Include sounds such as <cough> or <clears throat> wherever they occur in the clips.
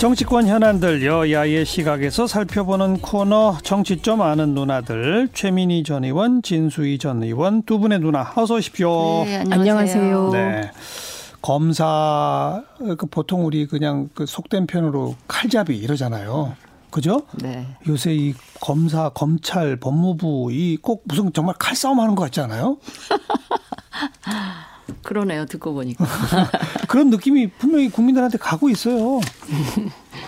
정치권 현안들 여야의 시각에서 살펴보는 코너 정치 좀 아는 누나들 최민희 전 의원, 진수희 전 의원 두 분의 누나 어서 오십시오. 네, 안녕하세요. 네. 검사 그 보통 우리 그냥 그 속된 편으로 칼잡이 이러잖아요. 그죠? 네. 요새 이 검사, 검찰, 법무부 이 꼭 무슨 정말 칼싸움 하는 것 같지 않아요? <laughs> 그러네요. 듣고 보니까. <laughs> 그런 느낌이 분명히 국민들한테 가고 있어요.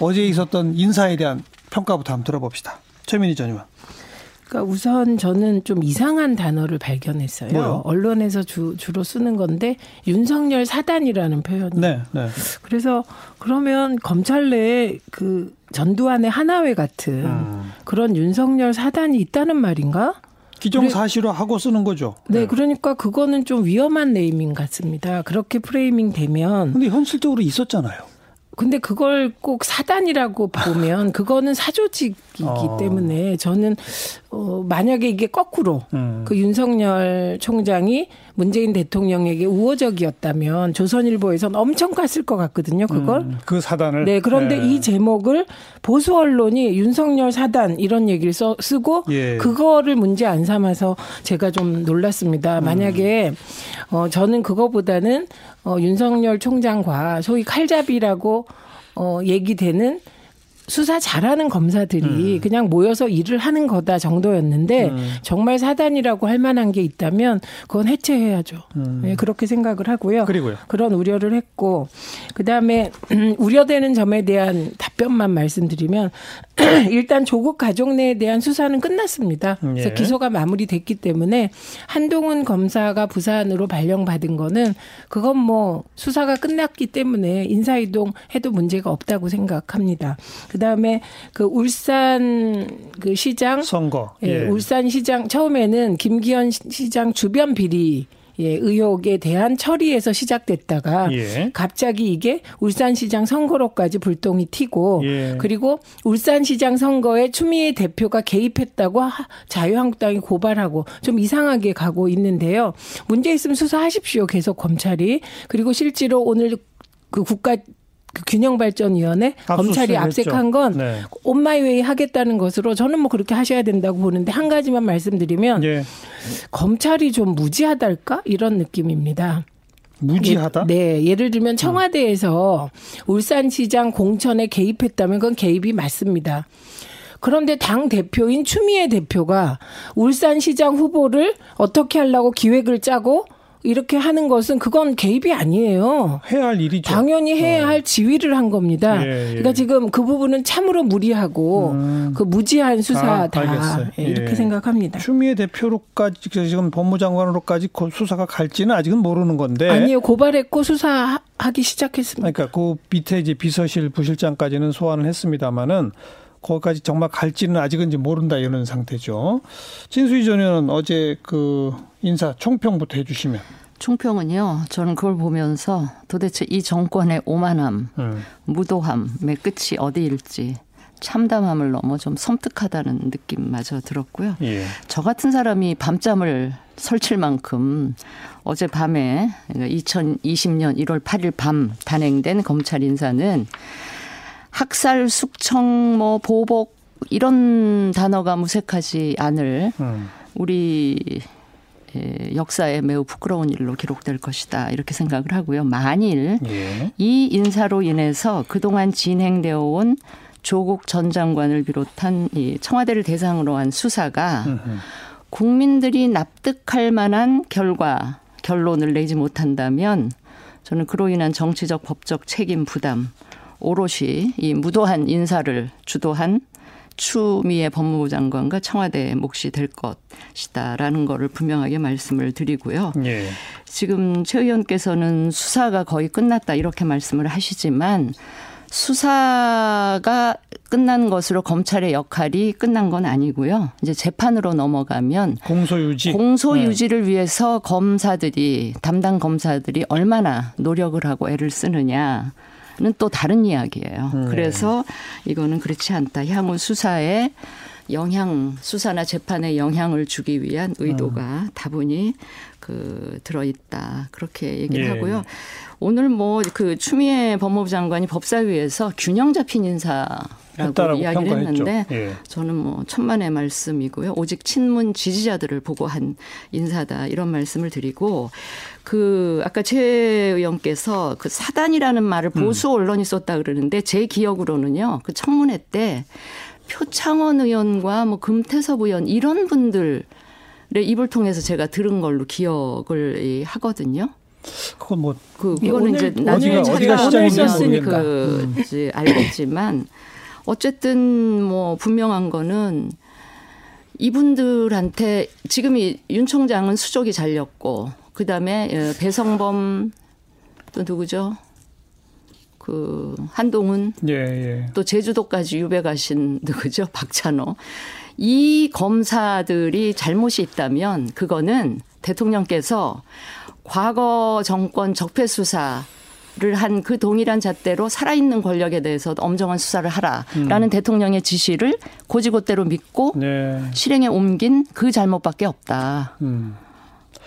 어제 있었던 인사에 대한 평가부터 한번 들어봅시다. 최민희 전 의원. 그러니까 우선 저는 좀 이상한 단어를 발견했어요. 뭐요? 언론에서 주, 주로 쓰는 건데 윤석열 사단이라는 표현이. 네, 네. 그래서 그러면 검찰 내에 그 전두환의 하나회 같은 음. 그런 윤석열 사단이 있다는 말인가? 기정사실화 하고 쓰는 거죠. 네, 그러니까 그거는 좀 위험한 네이밍 같습니다. 그렇게 프레이밍 되면 근데 현실적으로 있었잖아요. 근데 그걸 꼭 사단이라고 보면 <laughs> 그거는 사조직이기 어. 때문에 저는 어 만약에 이게 거꾸로 음. 그 윤석열 총장이 문재인 대통령에게 우호적이었다면 조선일보에선 엄청 깠을 것 같거든요. 그걸. 음, 그 사단을. 네, 그런데 네. 이 제목을 보수 언론이 윤석열 사단 이런 얘기를 써, 쓰고 예. 그거를 문제 안 삼아서 제가 좀 놀랐습니다. 음. 만약에 어 저는 그거보다는 어 윤석열 총장과 소위 칼잡이라고 어 얘기되는 수사 잘하는 검사들이 그냥 모여서 일을 하는 거다 정도였는데 음. 정말 사단이라고 할 만한 게 있다면 그건 해체해야죠. 네, 그렇게 생각을 하고요. 음. 그리고요. 그런 우려를 했고 그다음에 우려되는 점에 대한 답 변만 말씀드리면 <clears throat> 일단 조국 가족 내에 대한 수사는 끝났습니다. 그래서 예. 기소가 마무리됐기 때문에 한동훈 검사가 부산으로 발령받은 거는 그건 뭐 수사가 끝났기 때문에 인사이동 해도 문제가 없다고 생각합니다. 그다음에 그 울산 그 시장 선거. 예, 울산 시장 처음에는 김기현 시- 시장 주변 비리 예, 의혹에 대한 처리에서 시작됐다가 예. 갑자기 이게 울산시장 선거로까지 불똥이 튀고 예. 그리고 울산시장 선거에 추미애 대표가 개입했다고 하- 자유한국당이 고발하고 좀 이상하게 가고 있는데요. 문제 있으면 수사하십시오. 계속 검찰이 그리고 실제로 오늘 그 국가 그 균형발전위원회 검찰이. 압색한 건 네. 온마이웨이 하겠다는 것으로 저는 뭐 그렇게 하셔야 된다고 보는데 한 가지만 말씀드리면 예. 검찰이 좀 무지하달까 이런 느낌입니다. 무지하다. 예, 네, 예를 들면 청와대에서 울산시장 공천에 개입했다면 그건 개입이 맞습니다. 그런데 당 대표인 추미애 대표가 울산시장 후보를 어떻게 하려고 기획을 짜고 이렇게 하는 것은 그건 개입이 아니에요. 해야 할 일이죠. 당연히 해야 할 지위를 한 겁니다. 어. 예, 예. 그러니까 지금 그 부분은 참으로 무리하고 그 무지한 수사다 아. 예, 이렇게 예. 생각합니다. 추미애 대표로까지 지금 법무장관으로까지 고- 수사가 갈지는 아직은 모르는 건데. 아니요 고발했고 수사하기 시작했습니다. 그러니까 그 밑에 이제 비서실 부실장까지는 소환을 했습니다마는 거기까지 정말 갈지는 아직은 이제 모른다 이런 상태죠. 진수희 전 의원은 어제 그 인사 총평부터 해주시면. 총평은요. 저는 그걸 보면서 도대체 이 정권의 오만함, 음. 무도함의 끝이 어디일지 참담함을 넘어 좀 섬뜩하다는 느낌마저 들었고요. 예. 저 같은 사람이 밤잠을 설칠 만큼 어제 밤에 2020년 1월 8일 밤 단행된 검찰 인사는 학살, 숙청, 뭐 보복 이런 단어가 무색하지 않을 음. 우리 예, 역사에 매우 부끄러운 일로 기록될 것이다 이렇게 생각을 하고요. 만일 예. 이 인사로 인해서 그동안 진행되어 온 조국 전 장관을 비롯한 이 청와대를 대상으로 한 수사가 음흠. 국민들이 납득할 만한 결과 결론을 내지 못한다면 저는 그로 인한 정치적 법적 책임 부담 오롯이 이 무도한 인사를 주도한 추미애 법무부 장관과 청와대의 몫이 될 것이다라는 거를 분명하게 말씀을 드리고요. 예. 지금 최 의원께서는 수사가 거의 끝났다 이렇게 말씀을 하시지만 수사가 끝난 것으로 검찰의 역할이 끝난 건 아니고요. 이제 재판으로 넘어가면 공소유지. 공소 네. 유지를 위해서 검사들이 담당 검사들이 얼마나 노력을 하고 애를 쓰느냐는 또 다른 이야기예요. 음. 그래서 이거는 그렇지 않다. 향후 수사에 영향 수사나 재판에 영향을 주기 위한 의도가 음. 다분히 그 들어있다 그렇게 얘기를 예. 하고요. 오늘 뭐 그 추미애 법무부 장관이 법사위에서 균형 잡힌 인사라고 이야기를 평가했죠. 했는데 예. 저는 뭐 천만의 말씀이고요. 오직 친문 지지자들을 보고 한 인사다 이런 말씀을 드리고 그 아까 최 의원께서 그 사단이라는 말을 음. 보수 언론이 썼다 그러는데 제 기억으로는요. 그 청문회 때 표창원 의원과 뭐 금태섭 의원 이런 분들의 입을 통해서 제가 들은 걸로 기억을 이 하거든요. 그건 뭐그 오늘- 이제 어디가- 나중에 어디가 시장인지 오늘 모르겠다. 그 이제 알겠지만 어쨌든 뭐 분명한 거는 이분들한테 지금 이윤 총장은 수족이 잘렸고 그 다음에 예, 배성범 또 누구죠? 그 한동훈 예, 예. 또 제주도까지 유배 가신 누구죠? <laughs> 박찬호. 이 검사들이 잘못이 있다면 그거는 대통령께서 과거 정권 적폐 수사 를 한 그 동일한 잣대로 살아있는 권력에 대해서 엄정한 수사를 하라라는 대통령의 지시를 고지고대로 믿고 네. 실행에 옮긴 그 잘못밖에 없다. 음.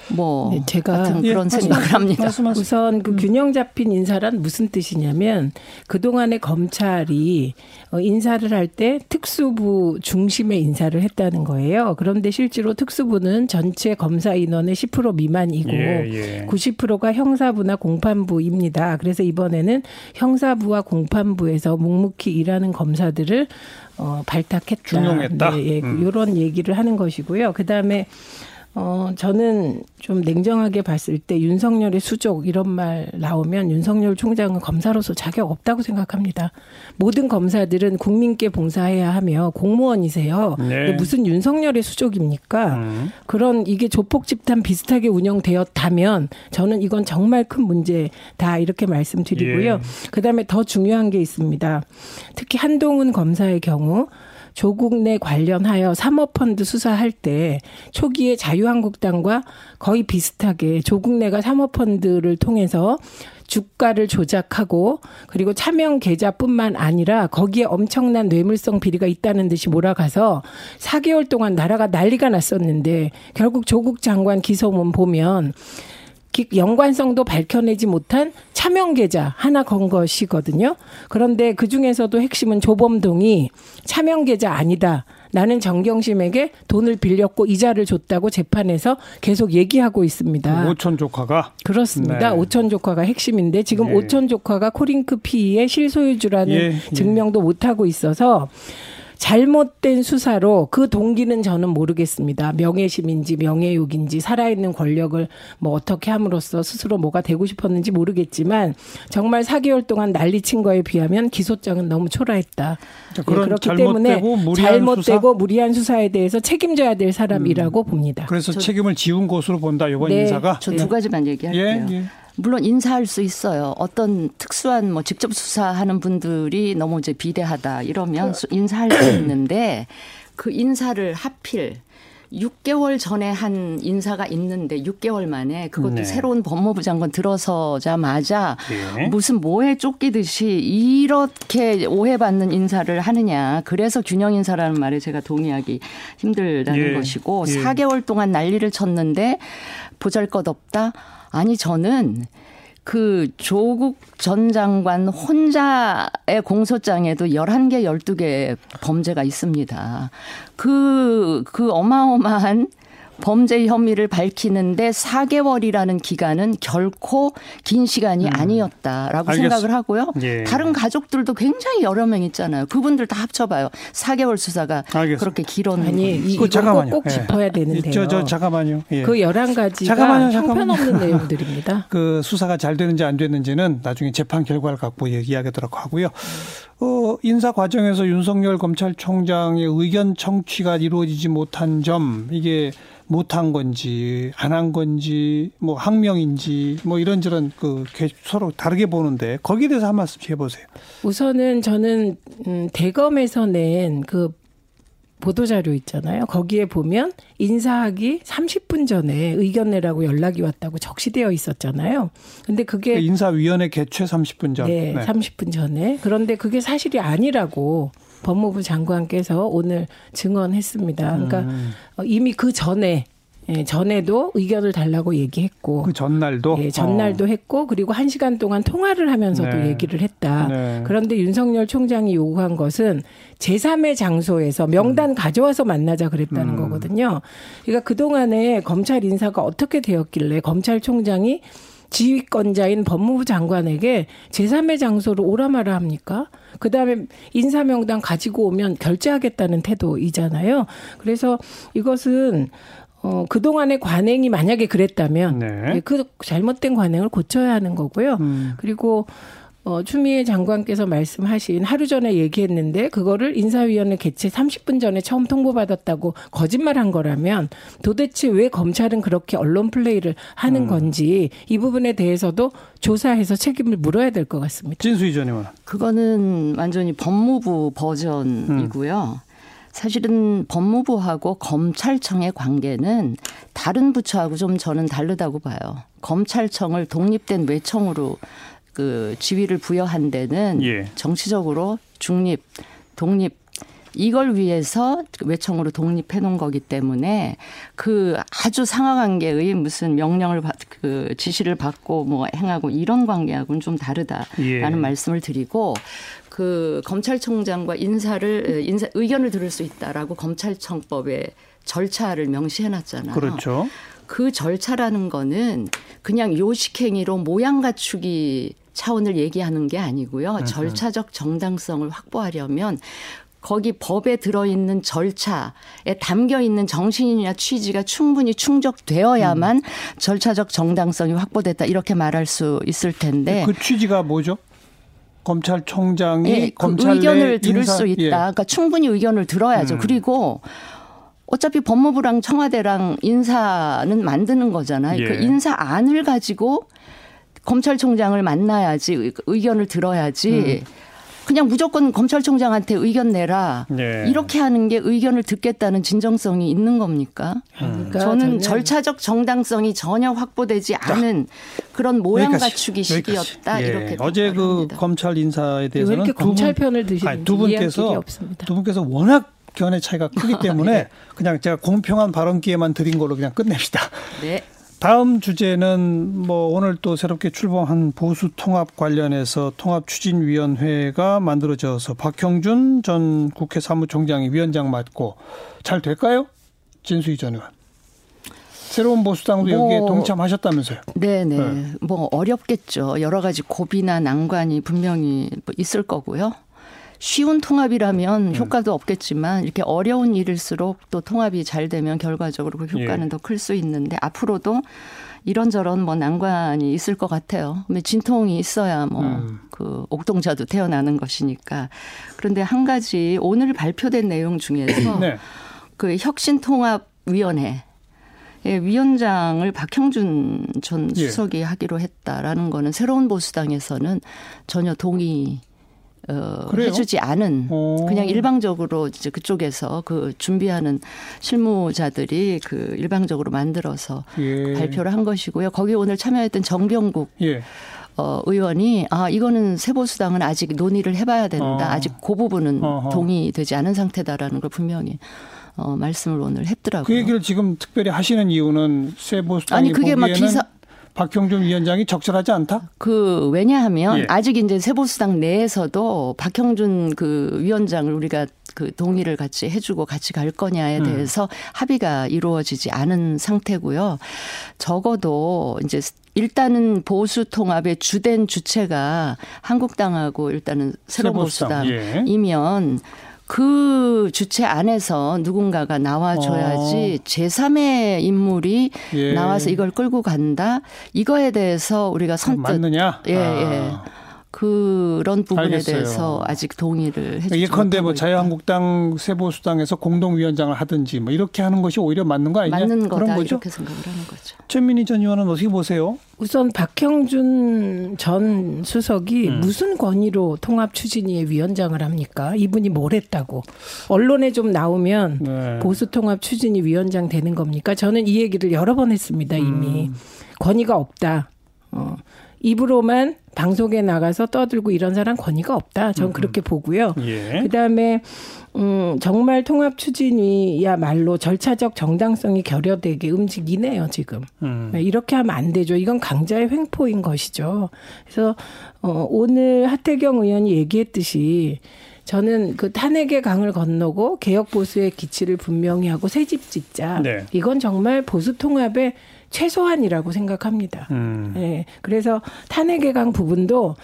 뭐 네, 제가- 같은 예, 그런 생각을 합니다. 말씀하세요. 우선 그 균형 잡힌 인사란 무슨 뜻이냐면 그 동안의 검찰이 어, 인사를 할 때 특수부 중심의 인사를 했다는 거예요. 그런데 실제로 특수부는 전체 검사 인원의 10% 미만이고 예, 예. 90%가 형사부나 공판부입니다. 그래서 이번에는 형사부와 공판부에서 묵묵히 일하는 검사들을 어, 발탁했다. 중용했다? 네, 예, 음. 이런 얘기를 하는 것이고요. 그 다음에 어, 저는 좀 냉정하게 봤을 때 윤석열의 수족 이런 말 나오면 윤석열 총장은 검사로서 자격 없다고 생각합니다. 모든 검사들은 국민께 봉사해야 하며 공무원이세요. 네. 무슨 윤석열의 수족입니까? 음. 그런 이게 조폭 집단 비슷하게 운영되었다면 저는 이건 정말 큰 문제다 이렇게 말씀드리고요. 예. 그다음에 더 중요한 게 있습니다. 특히 한동훈 검사의 경우 조국 내 관련하여 사모펀드 수사할 때 초기에 자유한국당과 거의 비슷하게 조국 내가 사모펀드를 통해서 주가를 조작하고 그리고 차명 계좌뿐만 아니라 거기에 엄청난 뇌물성 비리가 있다는 듯이 몰아가서 4개월 동안 나라가 난리가 났었는데 결국 조국 장관 기소문 보면 기- 연관성도 밝혀내지 못한 차명 계좌 하나 건 것이거든요. 그런데 그 중에서도 핵심은 조범동이 차명 계좌 아니다. 나는 정경심에게 돈을 빌렸고 이자를 줬다고 재판에서 계속 얘기하고 있습니다. 그 오촌 조카가 그렇습니다. 네. 오천 조카가 핵심인데 지금 예. 오천 조카가 코링크 피의 실소유주라는 예, 예. 증명도 못 하고 있어서 잘못된 수사로 그 동기는 저는 모르겠습니다. 명예심인지 명예욕인지 살아있는 권력을 뭐 어떻게 함으로써 스스로 뭐가 되고 싶었는지 모르겠지만 정말 4개월 동안 난리친 거에 비하면 기소장은 너무 초라했다. 자, 예, 그런 그렇기 때문에 무리한 잘못되고 무리한 수사에 대해서 책임져야 될 사람이라고 봅니다. 그래서 책임을 지운 것으로 본다 이번 네. 인사가 저두 가지만 얘기할게요. 예, 예. 물론 인사할 수 있어요. 어떤 특수한 뭐 직접 수사하는 분들이 너무 이제 비대하다 이러면 수- 인사할 수 있는데 그 인사를 하필 6개월 전에 한 인사가 있는데 6개월 만에 그것도 네. 새로운 법무부 장관 들어서자마자 예. 무슨 뭐에 쫓기듯이 이렇게 오해받는 인사를 하느냐. 그래서 균형 인사라는 말에 제가 동의하기 힘들다는 예. 것이고 예. 4개월 동안 난리를 쳤는데 보잘 것 없다. 아니 저는 그 조국 전 장관 혼자의 공소장에도 11개, 12개 범죄가 있습니다. 그, 그 어마어마한 범죄 혐의를 밝히는데 4개월이라는 기간은 결코 긴 시간이 아니었다라고 음. 알겠- 생각을 하고요. 예. 다른 가족들도 굉장히 여러 명 있잖아요. 그분들 다 합쳐봐요. 4개월 수사가 알겠습니다. 그렇게 길었는 아니. 이, 그거 이거 잠깐만요. 꼭, 꼭 예. 짚어야 되는데요. 저, 저 잠깐만요. 예. 그 11가지가 잠깐만요, 형편없는 잠깐만요. 내용들입니다. <laughs> 그 수사가 잘 되는지 안 되는지는 나중에 재판 결과를 갖고 얘기하도록 하고요. 어, 인사 과정에서 윤석열 검찰총장의 의견 청취가 이루어지지 못한 점 이게 못한 건지 안 한 건지 뭐 항명인지 뭐 이런저런 그 서로 다르게 보는데 거기에 대해서 한 말씀 해보세요. 우선은 저는 음, 대검에서 낸 그 보도자료 있잖아요. 거기에 보면 인사하기 30분 전에 의견 내라고 연락이 왔다고 적시되어 있었잖아요. 근데 그게 그 인사위원회 개최 30분 전. 네, 30분 전에. 그런데 그게 사실이 아니라고 법무부 장관께서 오늘 증언했습니다. 그러니까 음. 어, 이미 그 전에 예, 전에도 의견을 달라고 얘기했고 그 전날도 예, 전날도 어. 했고 그리고 한 시간 동안 통화를 하면서도 네. 얘기를 했다. 네. 그런데 윤석열 총장이 요구한 것은 제3의 장소에서 명단 가져와서 만나자 그랬다는 음. 거거든요. 그러니까 그동안에 검찰 인사가 어떻게 되었길래 검찰총장이 지휘권자인 법무부 장관에게 제3의 장소로 오라 마라 합니까? 그 다음에 인사명단 가지고 오면 결제하겠다는 태도이잖아요. 그래서 이것은 어, 그동안의 관행이 만약에 그랬다면 네. 예, 그 잘못된 관행을 고쳐야 하는 거고요. 음. 그리고 어, 추미애 장관께서 말씀하신 하루 전에 얘기했는데 그거를 인사위원회 개최 30분 전에 처음 통보받았다고 거짓말한 거라면 도대체 왜 검찰은 그렇게 언론 플레이를 하는 음. 건지 이 부분에 대해서도 조사해서 책임을 물어야 될 것 같습니다. 진수희 전 의원. 그거는 완전히 법무부 버전이고요. 사실은 법무부하고 검찰청의 관계는 다른 부처하고 좀 저는 다르다고 봐요. 검찰청을 독립된 외청으로 그 지위를 부여한 데는 예. 정치적으로 중립, 독립 이걸 위해서 외청으로 독립해 놓은 거기 때문에 그 아주 상하 관계의 무슨 명령을 받, 그 지시를 받고 뭐 행하고 이런 관계하고는 좀 다르다라는 예. 말씀을 드리고 그 검찰총장과 인사를 인사 의견을 들을 수 있다라고 검찰청법에 절차를 명시해 놨잖아요. 그렇죠. 그 절차라는 거는 그냥 요식행위로 모양 갖추기 차원을 얘기하는 게 아니고요. 절차적 정당성을 확보하려면 거기 법에 들어있는 절차에 담겨 있는 정신이나 취지가 충분히 충족되어야만 절차적 정당성이 확보됐다 이렇게 말할 수 있을 텐데 그 취지가 뭐죠? 검찰총장이 예, 그 검찰 의견을 내 들을 인사- 수 있다. 예. 그러니까 충분히 의견을 들어야죠. 음. 그리고 어차피 법무부랑 청와대랑 인사는 만드는 거잖아요. 예. 그 인사안을 가지고 검찰총장을 만나야지 의- 의견을 들어야지. 그냥 무조건 검찰총장한테 의견 내라. 음. 예. 이렇게 하는 게 의견을 듣겠다는 진정성이 있는 겁니까? 그러니까 저는 절차적 정당성이 전혀 확보되지 않은 그런 모양 여기까지, 갖추기. 식이었다. 예. 이렇게 어제 그 평가합니다. 검찰 인사에 왜 대해서는 이렇게 두 분- 검찰 편을 드시는지 아니, 두 분께서 없습니다. 두 분께서 워낙 견해 차이가 크기 <laughs> 때문에 그냥 제가 공평한 발언 기회만 드린 걸로 그냥 끝냅시다. 네. 다음 주제는 뭐 오늘 또 새롭게 출범한 보수 통합 관련해서 통합 추진위원회가 만들어져서 박형준 전 국회 사무총장이 위원장 맡고 잘 될까요? 진수희 전 의원. 새로운 보수당도 뭐- 여기에 동참하셨다면서요? 네네. 네. 뭐 어렵겠죠. 여러 가지 고비나 난관이 분명히 뭐 있을 거고요. 쉬운 통합이라면 네. 효과도 없겠지만 이렇게 어려운 일일수록 또 통합이 잘 되면 결과적으로 그 효과는 예. 더클 수 있는데 앞으로도 이런저런 뭐 난관이 있을 것 같아요. 진통이 있어야 뭐 음. 그 옥동자도 태어나는 것이니까. 그런데 한 가지 오늘 발표된 내용 중에서 <coughs> 네. 그 혁신통합위원회 예, 위원장을 박형준 전 예. 수석이 하기로 했다라는 거는 새로운 보수당에서는 전혀 동의 어, 그래요? 해주지 않은 오. 그냥 일방적으로 이제 그쪽에서 그 준비하는 실무자들이 그 일방적으로 만들어서 예. 발표를 한 것이고요. 거기 오늘 참여했던 정병국 예. 어, 의원이 아 이거는 새보수당은 아직 논의를 해봐야 된다. 어. 아직 그 부분은 어허. 동의되지 않은 상태다라는 걸 분명히 어, 말씀을 오늘 했더라고요. 그 얘기를 지금 특별히 하시는 이유는 새 보수당이 아니, 그게 막 기사- 박형준 위원장이 적절하지 않다? 그 왜냐하면 예. 아직 이제 새보수당 내에서도 박형준 그 위원장을 우리가 그 동의를 같이 해주고 같이 갈 거냐에 음. 대해서 합의가 이루어지지 않은 상태고요. 적어도 이제 일단은 보수 통합의 주된 주체가 한국당하고 일단은 새보수당, 예. 보수당이면 그 주체 안에서 누군가가 나와줘야지 제3의 인물이 어. 예. 나와서 이걸 끌고 간다. 이거에 대해서 우리가 선뜻 맞느냐? 예, 아. 예. 그런 부분에 알겠어요. 대해서 아직 동의를 해주지 예컨대 뭐. 자유한국당 새보수당에서 공동위원장을 하든지 뭐 이렇게 하는 것이 오히려 맞는 거 아니냐? 맞는 거다 그런 거죠. 이렇게 생각을 하는 거죠. 최민희 전 의원은 어떻게 보세요? 우선 박형준 전 수석이 음. 무슨 권위로 통합 추진위의 위원장을 합니까? 이분이 뭘 했다고? 언론에 좀 나오면 네. 보수 통합 추진위 위원장 되는 겁니까? 저는 이 얘기를 여러 번 했습니다, 이미. 음. 권위가 없다. 어. 입으로만 방송에 나가서 떠들고 이런 사람 권위가 없다. 전 그렇게 보고요. 예. 그다음에 음 정말 통합 추진이야말로 절차적 정당성이 결여되게 움직이네요 지금 음. 네, 이렇게 하면 안 되죠 이건 강자의 횡포인 것이죠 그래서 어 오늘 하태경 의원이 얘기했듯이 저는 그 탄핵의 강을 건너고 개혁 보수의 기치를 분명히 하고 새집 짓자 네. 이건 정말 보수 통합의 최소한이라고 생각합니다. 음. 예. 그래서 탄핵의 강 부분도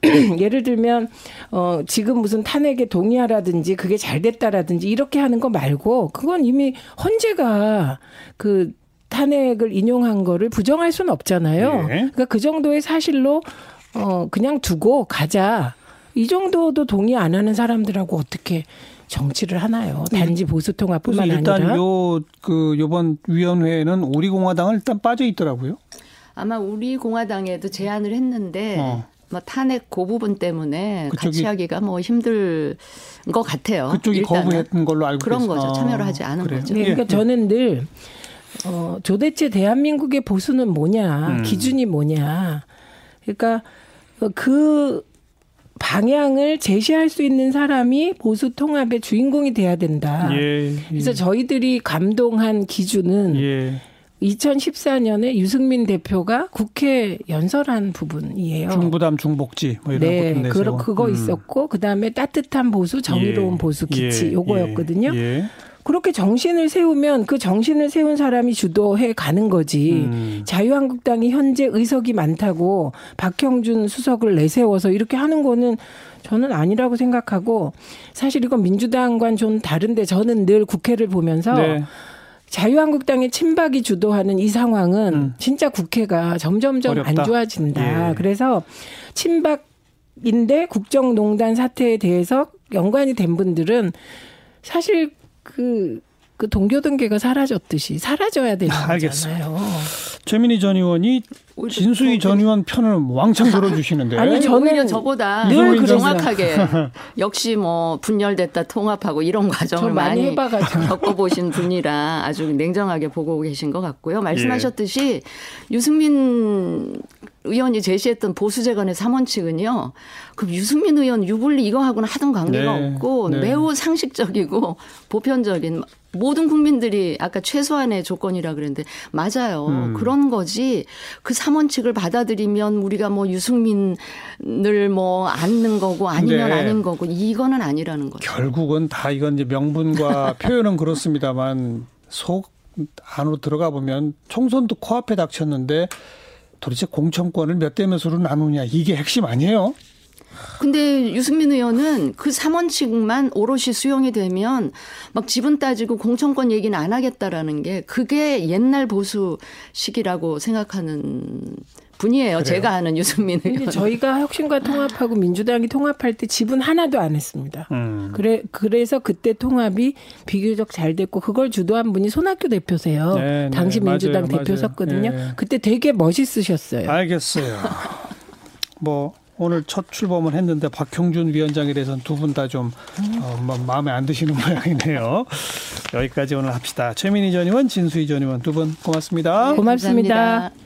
<clears throat> 예를 들면 어 지금 무슨 탄핵에 동의하라든지 그게 잘 됐다라든지 이렇게 하는 거 말고 그건 이미 헌재가 그 탄핵을 인용한 거를 부정할 수는 없잖아요. 예. 그러니까 그 정도의 사실로 어 그냥 두고 가자. 이 정도도 동의 안 하는 사람들하고 어떻게 정치를 하나요? 단지 보수 통합뿐만 일단 아니라 요그 요번 위원회에는 우리 공화당은 일단 빠져 있더라고요. 아마 우리 공화당에도 제안을 했는데 어. 뭐 탄핵 그 부분 때문에 같이 하기가 뭐 힘들 것 같아요. 그쪽이 일단은. 거부했던 걸로 알고 그런. 거죠. 아, 참여를 하지 않은 그래요? 거죠. 네, 그러니까 예. 저는 늘 어, 도대체 대한민국의 보수는 뭐냐, 음. 기준이 뭐냐. 그러니까 어, 그 방향을 제시할 수 있는 사람이 보수 통합의 주인공이 돼야 된다. 예. 그래서 저희들이 감동한 기준은 예. 2014년에 유승민 대표가 국회 연설한 부분이에요. 중부담 중복지 뭐 이런 네, 것도 그, 내세워. 그거 음. 있었고 그 다음에 따뜻한 보수, 정의로운 예. 보수 기치 예. 요거였거든요. 그렇게 정신을 세우면 그 정신을 세운 사람이 주도해 가는 거지. 음. 자유한국당이 현재 의석이 많다고 박형준 수석을 내세워서 이렇게 하는 거는 저는 아니라고 생각하고 사실 이건 민주당과는 좀 다른데 저는 늘 국회를 보면서 네. 자유한국당의 친박이 주도하는 이 상황은 음. 진짜 국회가 점점점 어렵다. 안 좋아진다. 예. 그래서 친박 인데 국정농단 사태에 대해서 연관이 된 분들은 사실 그, 그 동교동계가 사라졌듯이 사라져야 되는. <laughs> 거잖아요. 최민희 전 의원이 진수희 더- 전 의원 편을 왕창 들어주시는데. 아니, 저는 저보다 늘 그랬어요. 정확하게 <laughs> 역시 뭐 분열됐다 통합하고 이런 과정을 저 많이 많이 해봐가지고. 겪어보신 분이라 아주 냉정하게 보고 계신 것 같고요. 말씀하셨듯이 유승민 의원이 제시했던 보수재건의 3원칙은요. 그 유승민 의원 유불리 이거하고는 하던 관계가 네, 없고 네. 매우 상식적이고 보편적인 모든 국민들이 아까 최소한의 조건이라 그랬는데 맞아요. 음. 그런 거지. 그 3원칙을 받아들이면 우리가 뭐 유승민을 뭐 앉는 거고 아니면 네. 아닌 거고 이거는 아니라는 거죠. 결국은 다 이건 이제 명분과 <laughs> 표현은 그렇습니다만 속 안으로 들어가 보면 총선도 코앞에 닥쳤는데 도대체 공천권을 몇 대 몇으로 나누냐 이게 핵심 아니에요? 근데 유승민 의원은 그 3원칙만 오롯이 수용이 되면 막 지분 따지고 공천권 얘기는 안 하겠다라는 게 그게 옛날 보수식이라고 생각하는 분이에요. 그래요? 제가 아는 유승민 의원. 근데 저희가 혁신과 통합하고 민주당이 통합할 때 지분 하나도 안 했습니다. 음. 그래 그래서 그때 통합이 비교적 잘 됐고 그걸 주도한 분이 손학규 대표세요. 네, 네. 당시 민주당 맞아요, 대표 맞아요. 섰거든요. 네. 그때 되게 멋있으셨어요. 알겠어요. 뭐 오늘 첫 출범을 했는데 박형준 위원장에 대해서는 두 분 다좀 어, 마- 마음에 안 드시는 <laughs> 모양이네요. 여기까지 오늘 합시다. 최민희 전 의원, 진수희 전 의원 두 분 고맙습니다. 고맙습니다. 감사합니다.